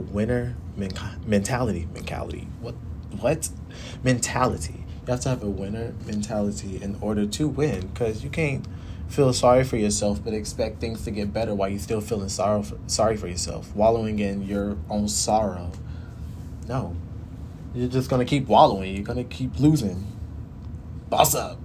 winner men- mentality. Mentality. What? What? Mentality. You have to have a winner mentality in order to win because you can't feel sorry for yourself but expect things to get better while you're still feeling sorrow sorry for yourself, wallowing in your own sorrow. No. You're just going to keep wallowing. You're going to keep losing. Boss up.